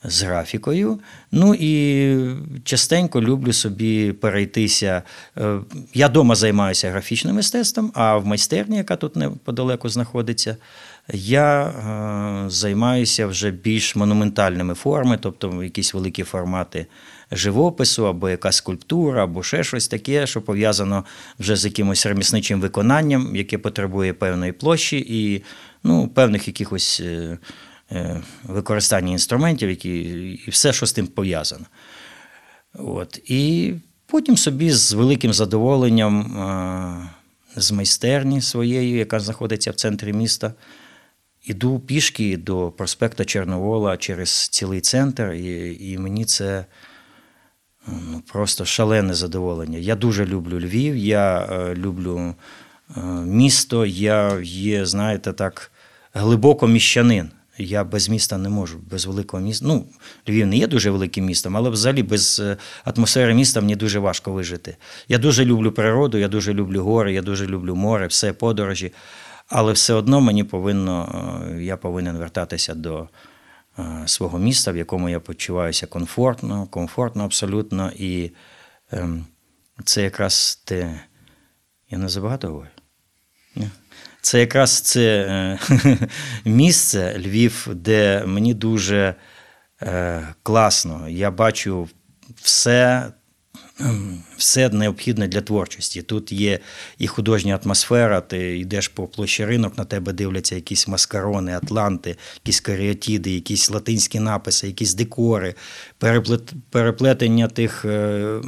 з графікою. Ну і частенько люблю собі перейтися. Е, я вдома займаюся графічним мистецтвом, а в майстерні, яка тут неподалеку знаходиться, я е, займаюся вже більш монументальними формами, тобто якісь великі формати живопису, або якась скульптура, або ще щось таке, що пов'язано вже з якимось ремісничим виконанням, яке потребує певної площі і ну, певних якихось. Е, Е, використання інструментів, які, і все, що з тим пов'язано. От. І потім собі з великим задоволенням з майстерні своєї, яка знаходиться в центрі міста, іду пішки до проспекту Чорновола через цілий центр, і, і мені це. Ну, Просто шалене задоволення. Я дуже люблю Львів, я е, люблю е, місто, я є, знаєте, так, глибоко міщанин. Я без міста не можу, без великого міста. Ну, Львів не є дуже великим містом, але взагалі без е, атмосфери міста мені дуже важко вижити. Я дуже люблю природу, я дуже люблю гори, я дуже люблю море, все подорожі. Але все одно мені повинно, е, я повинен вертатися до е, свого міста, в якому я почуваюся комфортно, комфортно абсолютно. І ем, це якраз те. Я не забагато говорю? Це якраз це е, <laughs> місце Львів, де мені дуже класно. Я бачу все. Все необхідне для творчості. Тут є і художня атмосфера, ти йдеш по площі ринок, на тебе дивляться якісь маскарони, атланти, якісь каріатіди, якісь латинські написи, якісь декори, переплетення тих е,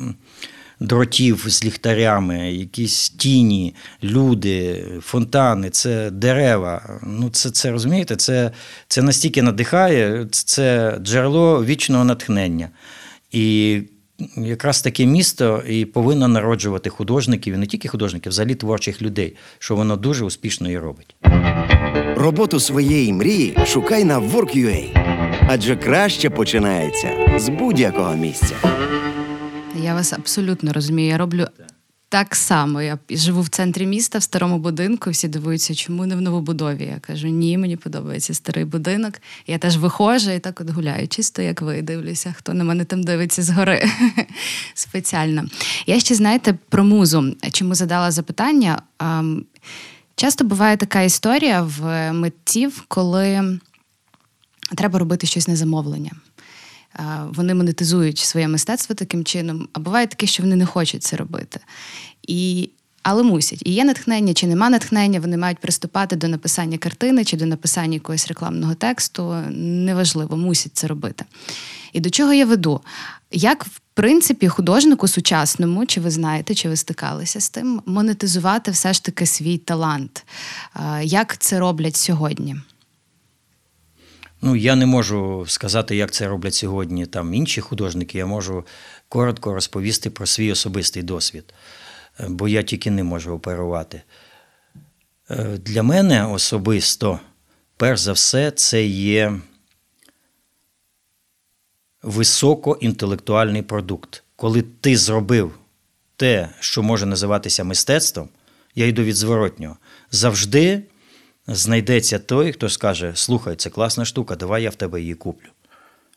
дротів з ліхтарями, якісь тіні, люди, фонтани, це дерева. Ну, Це це розумієте, це це настільки надихає, це джерело вічного натхнення. І якраз таке місто і повинно народжувати художників, і не тільки художників, взагалі творчих людей, що воно дуже успішно і робить. Роботу своєї мрії шукай на Work.ua, адже краще починається з будь-якого місця. Я вас абсолютно розумію. Я роблю так само. Я живу в центрі міста в старому будинку. Всі дивуються, чому не в новобудові. Я кажу, ні, мені подобається старий будинок. Я теж виходжу і так от гуляю, чисто як ви дивлюся, хто на мене там дивиться згори <laughs> спеціально. Я ще знаєте про музу. Чому задала запитання? Часто буває така історія в митців, коли треба робити щось на замовлення вони монетизують своє мистецтво таким чином, а буває таке, що вони не хочуть це робити. І але мусять. І є натхнення, чи нема натхнення, вони мають приступати до написання картини чи до написання якогось рекламного тексту. Неважливо, мусять це робити. І до чого я веду? Як в принципі художнику сучасному, чи ви знаєте, чи ви стикалися з тим, монетизувати все ж таки свій талант? Як це роблять сьогодні? Ну, я не можу сказати, як це роблять сьогодні там інші художники. Я можу коротко розповісти про свій особистий досвід, е, бо я тільки не можу оперувати. Е, для мене особисто, перш за все, це є високоінтелектуальний продукт. Коли ти зробив те, що може називатися мистецтвом, я йду від зворотнього. Завжди знайдеться той, хто скаже: Слухай, це класна штука, давай я в тебе її куплю.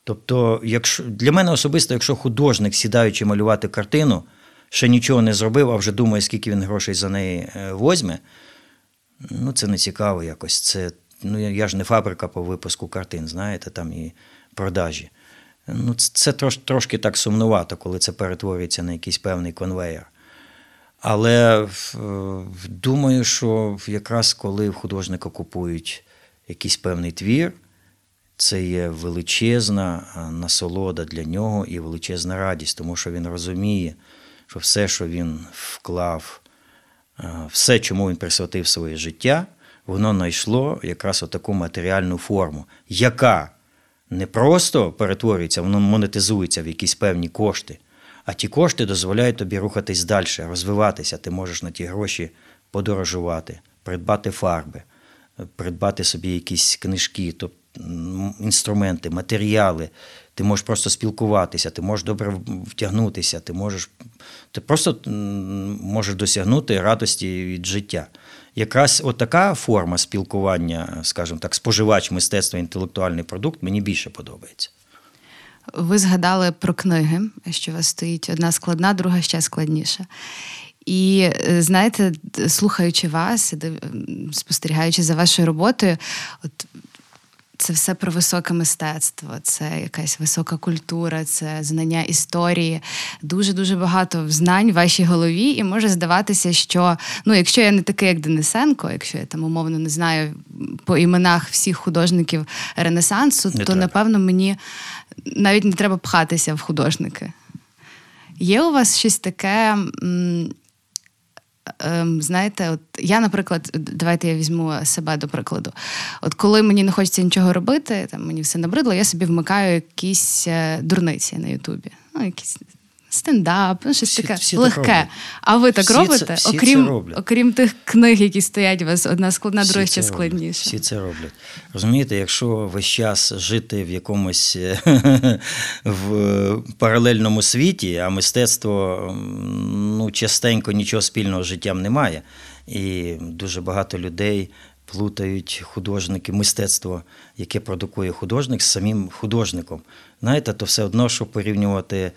Тобто, якщо для мене особисто, якщо художник, сідаючи малювати картину, ще нічого не зробив, а вже думає, скільки він грошей за неї е, возьме, ну це не цікаво якось. Це, ну, Я ж не фабрика по випуску картин, знаєте, там і продажі. Ну, Це трош, трошки так сумнувато, коли це перетворюється на якийсь певний конвейер. Але думаю, що якраз коли в художника купують якийсь певний твір, це є величезна насолода для нього і величезна радість, тому що він розуміє, що все, що він вклав, все, чому він присвятив своє життя, воно знайшло якраз таку матеріальну форму, яка не просто перетворюється, воно монетизується в якісь певні кошти. А ті кошти дозволяють тобі рухатись далі, розвиватися. Ти можеш на ті гроші подорожувати, придбати фарби, придбати собі якісь книжки, тобто інструменти, матеріали. Ти можеш просто спілкуватися, ти можеш добре втягнутися, ти можеш ти просто можеш досягнути радості від життя. Якраз така форма спілкування, скажімо так, споживач мистецтва, інтелектуальний продукт мені більше подобається. Ви згадали про книги, що у вас стоїть одна складна, друга ще складніша. І е, знаєте, слухаючи вас, спостерігаючи за вашою роботою, от це все про високе мистецтво, це якась висока культура, це знання історії. Дуже дуже багато знань в вашій голові, і може здаватися, що ну, якщо я не такий, як Денисенко, якщо я там умовно не знаю по іменах всіх художників Ренесансу, не то треба. напевно мені навіть не треба пхатися в художники. Є у вас щось таке, ем, знаєте, от я, наприклад, давайте я візьму себе до прикладу. От коли мені не хочеться нічого робити, там мені все набридло, я собі вмикаю якісь е, дурниці на Ютубі. Ну, якісь стендап, ну щось всі, таке всі легке. Так а ви так всі робите? Це, всі окрім це окрім тих книг, які стоять у вас, одна складна, друга ще складніша. Всі це роблять. Розумієте, якщо весь час жити в якомусь <laughs> в паралельному світі, а мистецтво ну, частенько нічого спільного з життям немає. І дуже багато людей. Плутають художники, мистецтво, яке продукує художник з самим художником. Знаєте, то все одно, що порівнювати Е,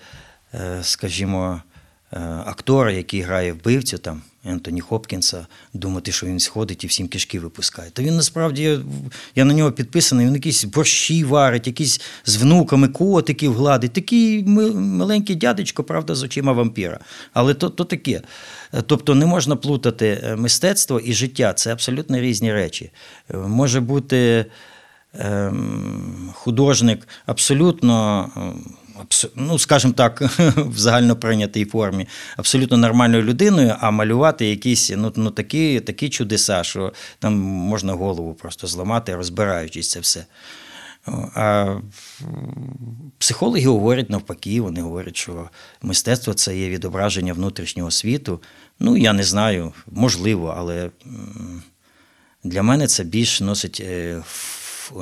скажімо, е, актора, який грає вбивцю там. Ентоні Хопкінса, думати, що він сходить і всім кишки випускає. Та він насправді, я на нього підписаний, він якісь борщі варить, якісь з внуками котиків гладить. Такий маленький дядечко, правда, з очима вампіра. Але то то таке. Тобто не можна плутати е, мистецтво і життя. Це абсолютно різні речі. Може бути ем, художник абсолютно. Ну, скажімо так, <laughs> в загальноприйнятій формі, абсолютно нормальною людиною, а малювати якісь ну, ну, такі такі чудеса, що там можна голову просто зламати, розбираючись це все. А психологи говорять навпаки, вони говорять, що мистецтво це є відображення внутрішнього світу. Ну, я не знаю, можливо, але для мене це більш носить е,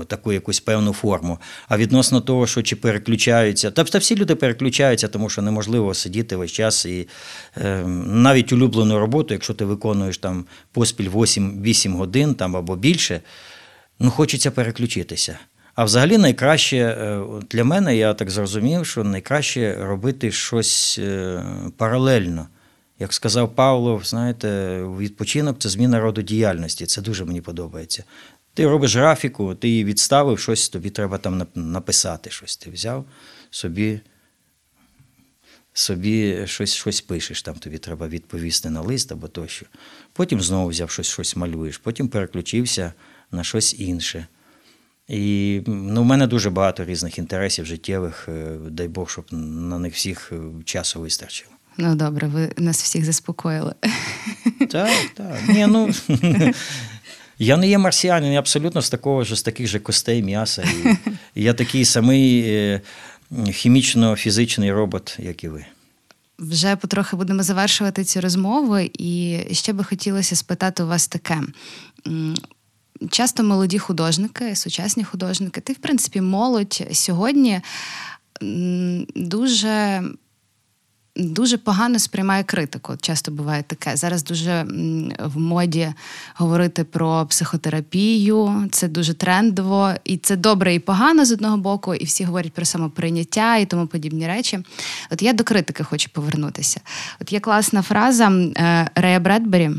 таку якусь певну форму. А відносно того, що чи переключаються, та, та всі люди переключаються, тому що неможливо сидіти весь час і е, навіть улюблену роботу, якщо ти виконуєш там поспіль 8 8 годин там або більше, ну хочеться переключитися. А взагалі найкраще е, для мене, я так зрозумів, що найкраще робити щось е, паралельно. Як сказав Павло, знаєте, відпочинок це зміна роду діяльності. Це дуже мені подобається. Ти робиш графіку, ти її відставив, щось тобі треба там написати щось. Ти взяв собі, собі щось, щось пишеш, там тобі треба відповісти на лист або тощо. Потім знову взяв щось, щось малюєш, потім переключився на щось інше. І ну, в мене дуже багато різних інтересів життєвих. е, Дай Бог, щоб на них всіх е, часу вистачило. Ну добре, ви нас всіх заспокоїли. Так, так. Ні, ну, <laughs> я не є марсіанин, я абсолютно з такого ж з таких же костей, м'яса. І <laughs> я такий самий е, хімічно-фізичний робот, як і ви. Вже потрохи будемо завершувати цю розмову, і ще би хотілося спитати у вас таке. Часто молоді художники, сучасні художники, ти, в принципі, молодь сьогодні дуже. Дуже погано сприймає критику. Часто буває таке. Зараз дуже в моді говорити про психотерапію. Це дуже трендово, і це добре і погано з одного боку, і всі говорять про самоприйняття і тому подібні речі. От я до критики хочу повернутися. От є класна фраза е, Рея Бредбері.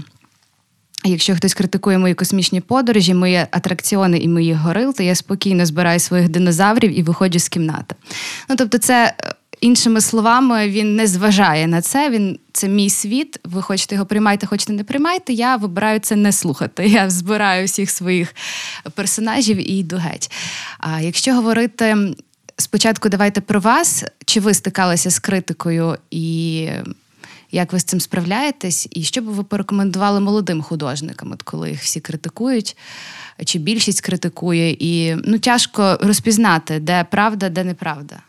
Якщо хтось критикує мої космічні подорожі, мої атракціони і мої горил, то я спокійно збираю своїх динозаврів і виходжу з кімнати. Ну тобто, це е, іншими словами, він не зважає на це. Він це мій світ. Ви хочете його приймайте, хочете не приймайте. Я вибираю це не слухати. <laughs> Я збираю всіх своїх персонажів і йду геть. А якщо говорити спочатку, давайте про вас, чи ви стикалися з критикою і. Як ви з цим справляєтесь, і що б ви порекомендували молодим художникам, от коли їх всі критикують, чи більшість критикує, і ну тяжко розпізнати, де правда, де неправда?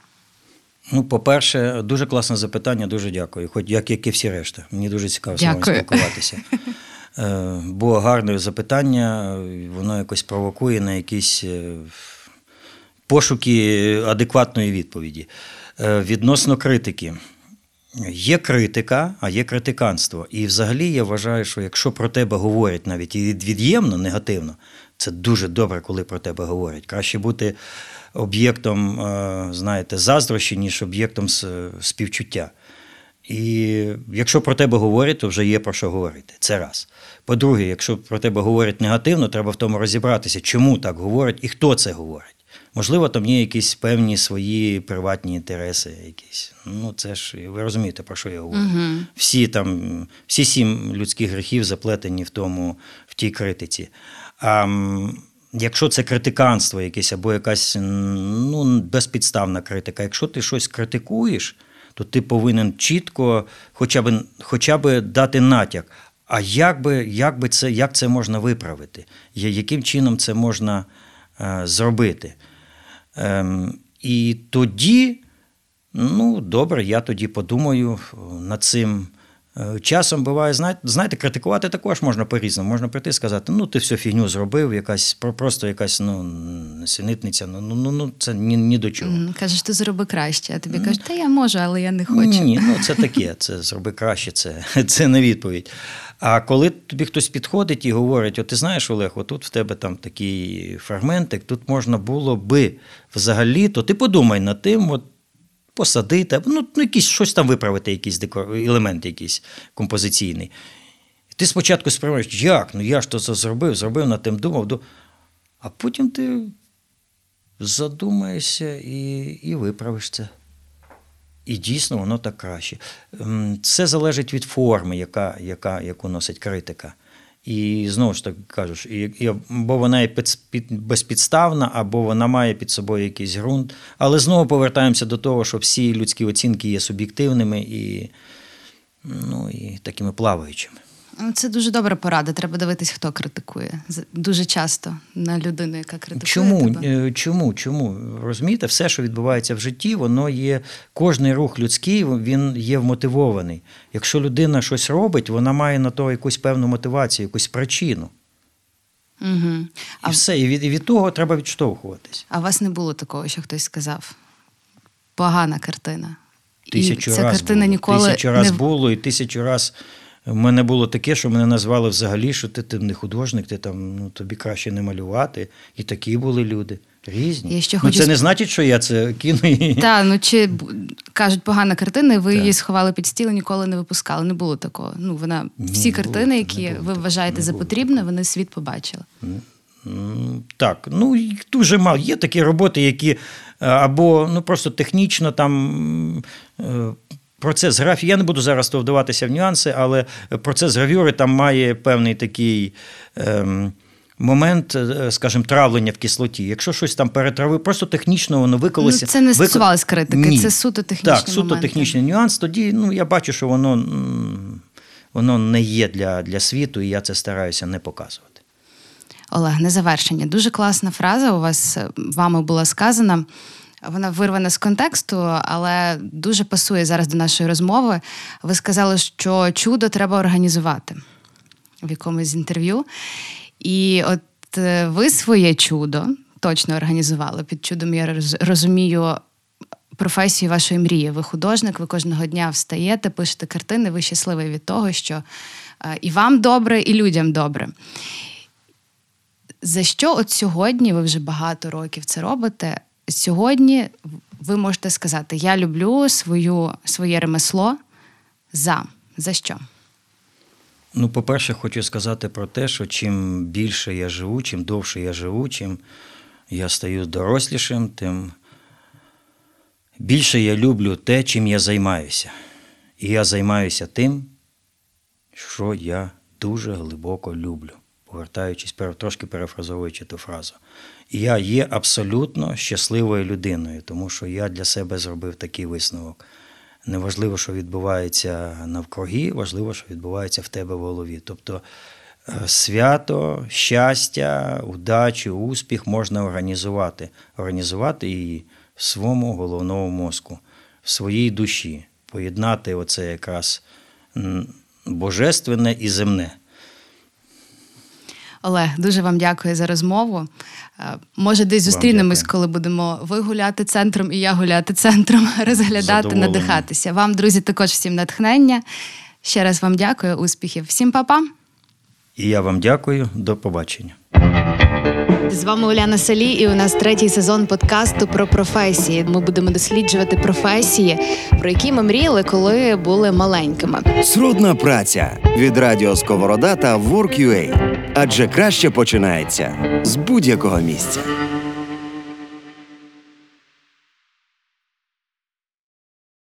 Ну, по-перше, дуже класне запитання, дуже дякую. Хоч як, як і всі решта. Мені дуже цікаво з вами спілкуватися. <laughs> Е, Бо гарне запитання, воно якось провокує на якісь е, пошуки адекватної відповіді. Е, Відносно критики. Є критика, а є критиканство. І взагалі я вважаю, що якщо про тебе говорять навіть і від'ємно, негативно, це дуже добре, коли про тебе говорять. Краще бути об'єктом, е, знаєте, заздрощі, ніж об'єктом співчуття. І якщо про тебе говорять, то вже є про що говорити. Це раз. По-друге, якщо про тебе говорять негативно, треба в тому розібратися, чому так говорять і хто це говорить. Можливо, там є якісь певні свої приватні інтереси. Якісь. Ну, це ж ви розумієте, про що я говорю. Всі там, всі сім людських гріхів заплетені в тому, в тій критиці. А якщо це критиканство якесь або якась ну, безпідставна критика, якщо ти щось критикуєш, то ти повинен чітко хоча б, хоча б дати натяк. А як би, як би це, як це можна виправити? Яким чином це можна е, зробити? Ем, і тоді, ну, добре, я тоді подумаю над цим. Е, Часом буває, знаєте, критикувати також можна по-різному. Можна прийти і сказати, ну ти всю фігню зробив, якась просто якась ну, несенітниця, ну, ну, ну, ну це ні, ні до чого. Кажеш, ти зроби краще, а тобі кажуть, та я можу, але я не хочу. Ні, ну це таке, це зроби краще, це, <laughs> це не відповідь. А коли тобі хтось підходить і говорить: от ти знаєш, Олег, отут в тебе там такий фрагментик, тут можна було би взагалі, то ти подумай над тим, от посадити, ну, ну якісь щось там виправити, якийсь декор, елемент якийсь композиційний. Ти спочатку сприймаєш, як? Ну я ж то це зробив, зробив над тим думав, ду- а потім ти задумаєшся і, і виправиш це. І дійсно воно так краще. Це залежить від форми, яка, яка, яку носить критика. І знову ж таки кажеш, і, і або вона є під, під, безпідставна, або вона має під собою якийсь ґрунт. Але знову повертаємося до того, що всі людські оцінки є суб'єктивними і, ну, і такими плаваючими. Ну, Це дуже добра порада. Треба дивитись, хто критикує. Дуже часто на людину, яка критикує. Чому? тебе. Е, Чому? Чому? Розумієте, все, що відбувається в житті, воно є. Кожний рух людський він є вмотивований. Якщо людина щось робить, вона має на то якусь певну мотивацію, якусь причину. Угу. І все. І від, і від того треба відштовхуватись. а у вас не було такого, що хтось сказав? Погана картина. Тисячу і ця раз картина було. ніколи Тисячу раз не... було, і тисячу раз в мене було таке, що мене назвали взагалі, що ти, ти не художник, ти там ну, тобі краще не малювати. І такі були люди. Різні. Я ще ну, хочу це не значить, що я це кину і. Та, ну чи кажуть, погана картина, і ви Так. її сховали під стіл і ніколи не випускали. Не було такого. Ну, вона всі не картини, які було ви вважаєте за потрібне, вони світ побачили. Так, ну дуже мало. Є такі роботи, які е, або ну, просто технічно там е, процес графії, я не буду зараз то вдаватися в нюанси, але процес гравюри там має певний такий. Ем, Момент, е, скажімо, травлення в кислоті. Якщо щось там перетравив, просто технічно воно виколося. Ну, це не вико- стосувалось критики, Ні. це суто технічний Так, суто технічний нюанс. Тоді ну, я бачу, що воно, воно не є для, для світу, і я це стараюся не показувати. Олег, на завершення. Дуже класна фраза у вас е, вами була сказана. Вона вирвана з контексту, але дуже пасує зараз до нашої розмови. Ви сказали, що чудо треба організувати в якомусь інтерв'ю. І от е, ви своє чудо точно організували. Під чудом я розумію професію вашої мрії. Ви художник, ви кожного дня встаєте, пишете картини, ви щасливий від того, що е, і вам добре, і людям добре. За що от сьогодні ви вже багато років це робите? Сьогодні ви можете сказати: я люблю свою, своє ремесло за. За що? Ну, по-перше, хочу сказати про те, що чим більше я живу, чим довше я живу, чим я стаю дорослішим, тим більше я люблю те, чим я займаюся. І я займаюся тим, що я дуже глибоко люблю, повертаючись, трошки перефразовуючи ту фразу. Я є абсолютно щасливою людиною, тому що я для себе зробив такий висновок. Неважливо, що відбувається навкруги, важливо, що відбувається в тебе в голові. Тобто е, свято, щастя, удачу, успіх можна організувати. Організувати її в своєму головному мозку, в своїй душі, поєднати оце якраз божественне і земне. Олег, дуже вам дякую за розмову. Е, Може, десь зустрінемось, коли будемо ви гуляти центром і я гуляти центром, <laughs> розглядати, Задоволено. надихатися. Вам, друзі, також всім натхнення. Ще раз вам дякую, успіхів. Всім па-па! І я вам дякую. До побачення. З вами Уляна Салі, і у нас третій сезон подкасту про професії. Ми будемо досліджувати професії, про які ми мріяли, коли були маленькими. Сродна праця від Радіо Сковорода та Work.ua. Адже краще починається з будь-якого місця.